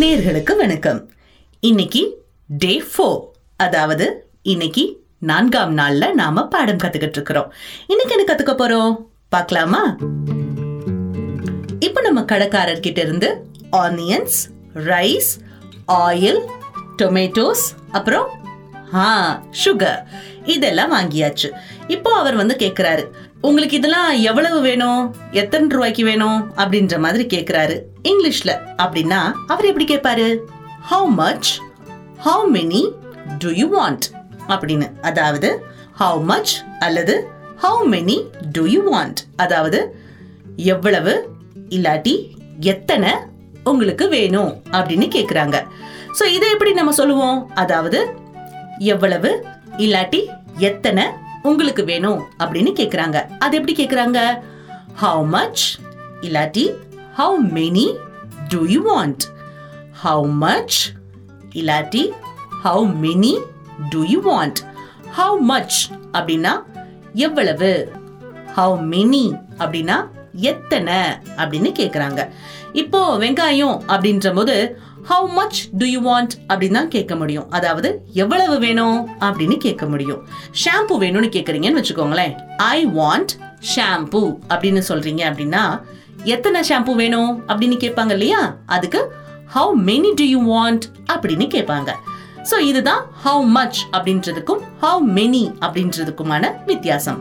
நேர்களுக்கு வணக்கம். இன்னைக்கு டே ஃபோர் அதாவது இன்னைக்கு நான்காம் நாள்ல நாம பாடம் கத்துக்கிட்டு இருக்கிறோம். இன்னைக்கு என்ன கத்துக்க போறோம்? பார்க்கலாமா? இப்போ நம்ம கடைக்காரர்கிட்ட இருந்து ஆனியன்ஸ் ரைஸ் ஆயில் டொமேட்டோஸ் அப்புறம் ஆ சுகர் இதெல்லாம் வாங்கியாச்சு. இப்போ அவர் வந்து கேட்குறாரு உங்களுக்கு இதெல்லாம் எவ்வளவு வேணும்? எத்தனை ரூபாய்க்கு வேணும்? அப்படின்ற மாதிரி கேக்குறாரு. இங்கிலீஷ்ல. அப்படின்னா அவர் எப்படி கேட்பாரு? How much how many do you want அப்படின்னு. அதாவது ஹவு மச் அல்லது how many do you want அதாவது எவ்வளவு இல்லாட்டி எத்தனை உங்களுக்கு வேணும்? அப்படின்னு கேட்குறாங்க ஸோ இதை எப்படி நம்ம சொல்லுவோம்? அதாவது எவ்வளவு இல்லாட்டி எத்தனை உங்களுக்கு வேணும் அப்படின்னு கேக்குறாங்க. அது எப்படி கேக்குறாங்க? ஹவு மச் இல்லாட்டி how many do you want how much இல்லாட்டி how many do you want how much அப்படின்னா எவ்வளவு? ஹவு மெனி அப்படின்னா எத்தனை? அப்படின்னு கேக்குறாங்க. இப்போ வெங்காயம் அப்படின்ற போது how much do you want அப்படின்னு தான் கேட்க முடியும். அதாவது எவ்வளவு வேணும்? அப்படின்னு கேட்க முடியும். ஷாம்பு வேணும்னு கேட்குறீங்கன்னு வச்சுக்கோங்களேன். ஐ வாண்ட் ஷாம்பு அப்படின்னு சொல்றீங்க அப்படின்னா எத்தனை ஷாம்பு வேணும்? அப்படின்னு கேட்பாங்க இல்லையா? அதுக்கு how many do you want அப்படின்னு கேட்பாங்க. ஸோ இதுதான் ஹவு மச் அப்படின்றதுக்கும் ஹவு மெனி அப்படின்றதுக்குமான வித்தியாசம்.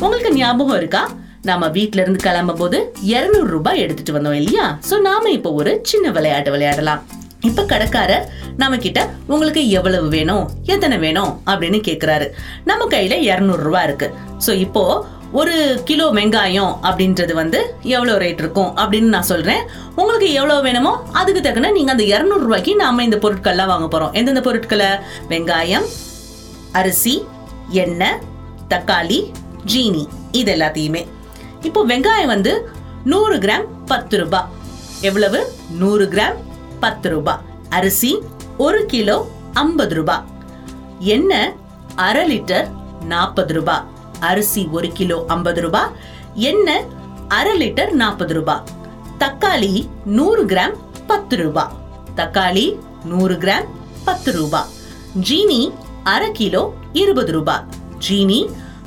உங்களுக்கு ஞாபகம் இருக்கா? நாம வீட்ல இருந்து கிளம்பும் போது இருநூறு ரூபாய் எடுத்துட்டு வந்தோம் இல்லையா? சோ நாம இப்ப ஒரு சின்ன விளையாட்டு விளையாடலாம். இப்ப கடைக்காரர் நம்ம கிட்ட உங்களுக்கு எவ்வளவு வேணும்? எத்தனை வேணும்? அப்படின்னு கேக்குறாரு. நம்ம கையில இருநூறு ரூபாய் இருக்கு. சோ இப்போ ஒரு கிலோ வெங்காயம் அப்படின்றது வந்து எவ்வளோ ரேட் இருக்கும் அப்படின்னு நான் சொல்கிறேன் உங்களுக்கு எவ்வளோ வேணுமோ அதுக்கு தக்கன நீங்கள் அந்த இரநூறுவாய்க்கு நாம் நாம இந்த பொருட்கள்லாம் வாங்க போகிறோம் எந்தெந்த பொருட்களை? வெங்காயம் அரிசி எண்ணெய் தக்காளி ஜீனி இது எல்லாத்தையுமே. இப்போ வெங்காயம் வந்து நூறு கிராம் பத்து ரூபாய் எவ்வளவு? நூறு கிராம் பத்து ரூபாய் அரிசி ஒரு கிலோ ஐம்பது ரூபாய் எண்ணெய் அரை லிட்டர் நாற்பது ரூபாய் அரிசி ஒரு கிலோ ஐம்பது ரூபாய் எண்ணெய் அரை லிட்டர் நாற்பது ரூபாய் தக்காளி நூறு கிராம் பத்து ரூபாய் தக்காளி நூறு கிராம் பத்து ரூபாய் ஜீனி அரை கிலோ இருபது ரூபாய் ஜீனி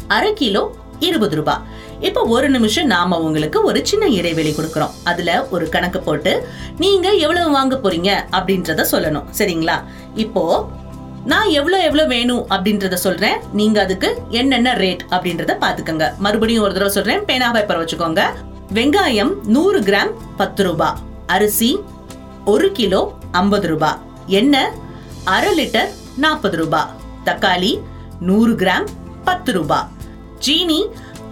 அரை கிலோ இருபது ரூபாய் இப்போ ஒரு நிமிஷம் நாம உங்களுக்கு ஒரு சின்ன இடைவெளி கொடுக்கறோம். அதுல ஒரு கணக்கு போட்டு நீங்க எவ்வளவு வாங்க போறீங்க? அப்படின்றத சொல்லணும். சரிங்களா? இப்போ நான் எவ்வளவு எவ்வளவு வேணும்? அப்படின்றத சொல்றேன். நீங்க அதுக்கு என்னென்ன ரேட் அப்படின்றத பாத்துக்கோங்க மறுபடியும் ஒரு தடவை சொல்றேன். பேனா பேப்பர் வச்சுக்கோங்க வெங்காயம் நூறு கிராம் பத்து ரூபாய் அரிசி ஒரு கிலோ ஐம்பது ரூபாய் எண்ணெய் அரை லிட்டர் நாற்பது ரூபாய் தக்காளி நூறு கிராம் பத்து ரூபாய் சீனி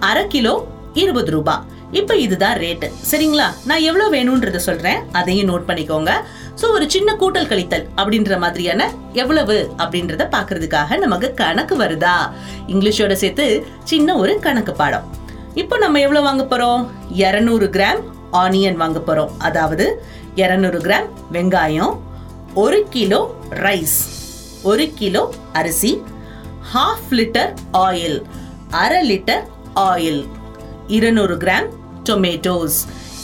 அரை கிலோ இருபது ரூபாய் இப்போ இதுதான் ரேட்டு சரிங்களா? நான் எவ்வளோ வேணும்ன்றத சொல்கிறேன் அதையும் நோட் பண்ணிக்கோங்க. ஸோ ஒரு சின்ன கூட்டல் கழித்தல் அப்படின்ற மாதிரியான எவ்வளவு அப்படின்றத பார்க்கறதுக்காக நமக்கு கணக்கு வருதா? இங்கிலீஷோட சேர்த்து சின்ன ஒரு கணக்கு பாடம். இப்போ நம்ம எவ்வளோ வாங்க போகிறோம் இரநூறு கிராம் ஆனியன் வாங்க போகிறோம் அதாவது 200 கிராம் வெங்காயம் ஒரு கிலோ ரைஸ் ஒரு கிலோ அரிசி ஹாஃப் லிட்டர் ஆயில் அரை லிட்டர் ஆயில். இருநூறு கிராம் டொமேட்டோஸ்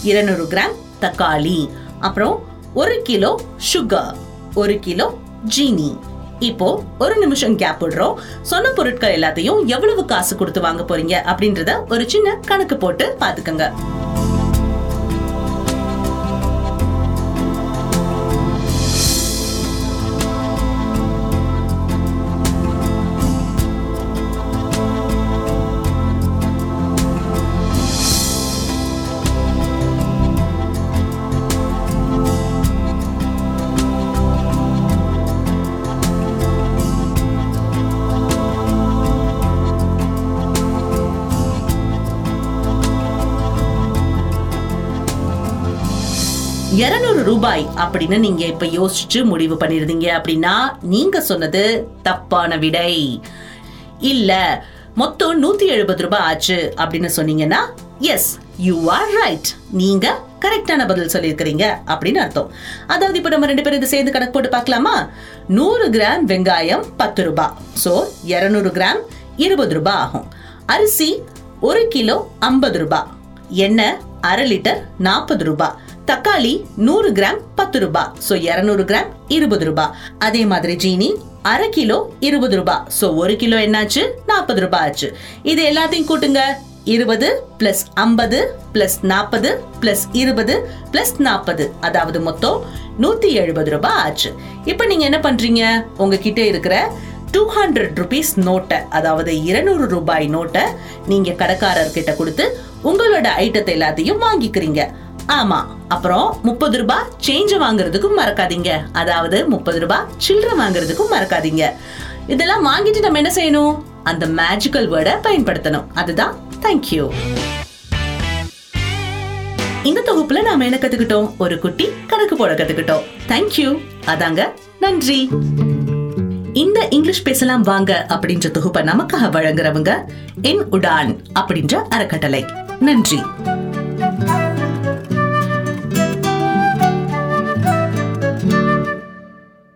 இருநூறு கிராம் தக்காளி. அப்புறம் ஒரு கிலோ சுகர் ஒரு கிலோ ஜீனி இப்போ ஒரு நிமிஷம் கேப் விடுறோம். சொன்ன பொருட்கள் எல்லாத்தையும் எவ்வளவு காசு கொடுத்து வாங்க போறீங்க அப்படின்றத ஒரு சின்ன கணக்கு போட்டு பாத்துக்கங்க இருநூறு ரூபாய் அப்படின்னு நீங்க இப்ப யோசிச்சு முடிவு பண்ணிருந்தீங்க அப்படின்னா நீங்க சொன்னது தப்பான விடை. இல்ல மொத்தம் நூத்தி எழுபது ரூபாய் ஆச்சு அப்படின்னு சொன்னீங்கன்னா எஸ் யூ ஆர் ரைட் நீங்க கரெக்டான பதில் சொல்லியிருக்கிறீங்க அப்படின்னு அர்த்தம். அதாவது இப்போ நம்ம ரெண்டு பேரும் இது சேர்ந்து கணக்கு போட்டு பார்க்கலாமா? நூறு கிராம் வெங்காயம் பத்து ரூபாய். ஸோ இரநூறு கிராம் இருபது ரூபாய் ஆகும். அரிசி ஒரு கிலோ ஐம்பது ரூபாய். எண்ணெய் அரை லிட்டர் நாற்பது ரூபாய். தக்காளி நூறு கிராம் பத்து ரூபாய் சோ இருநூறு கிராம் இருபது ரூபாய் அதே மாதிரி ஜீனி அரை கிலோ இருபது ரூபாய் சோ ஒரு கிலோ என்னாச்சு? நாற்பது ரூபாய் ஆச்சு. இது எல்லாத்தையும் கூட்டுங்க. இருபது பிளஸ் ஐம்பது பிளஸ் நாற்பது பிளஸ் இருபது பிளஸ் நாற்பது. அதாவது மொத்தம் நூத்தி எழுபது ரூபாய் ஆச்சு. இப்போ நீங்க என்ன பண்றீங்க? உங்ககிட்ட இருக்கிற டூ ஹண்ட்ரட் ருபீஸ் நோட்டை அதாவது இருநூறு ரூபாய் நோட்டை நீங்க கடைக்காரர்கிட்ட கொடுத்து உங்களோட ஐட்டத்தை எல்லாத்தையும் வாங்கிக்கிறீங்க. ஆமா அப்புறம் முப்பது ரூபாய் சேஞ்ச் வாங்குறதுக்கும் மறக்காதீங்க. அதாவது முப்பது ரூபாய் சில்லறை வாங்குறதுக்கும் மறக்காதீங்க. இதெல்லாம் வாங்கிட்டு நம்ம என்ன செய்யணும்? அந்த மேஜிக்கல் வேர்டை பயன்படுத்தணும். அதுதான் தேங்க்யூ இந்த தொகுப்புல நாம என்ன கத்துக்கிட்டோம்? ஒரு குட்டி கணக்கு போட கத்துக்கிட்டோம். தேங்க்யூ அதாங்க நன்றி. இந்த இங்கிலீஷ் பேசலாம் வாங்க அப்படின்ற தொகுப்பை நமக்காக வழங்குறவங்க என் உடான் அப்படின்ற அறக்கட்டளை. நன்றி.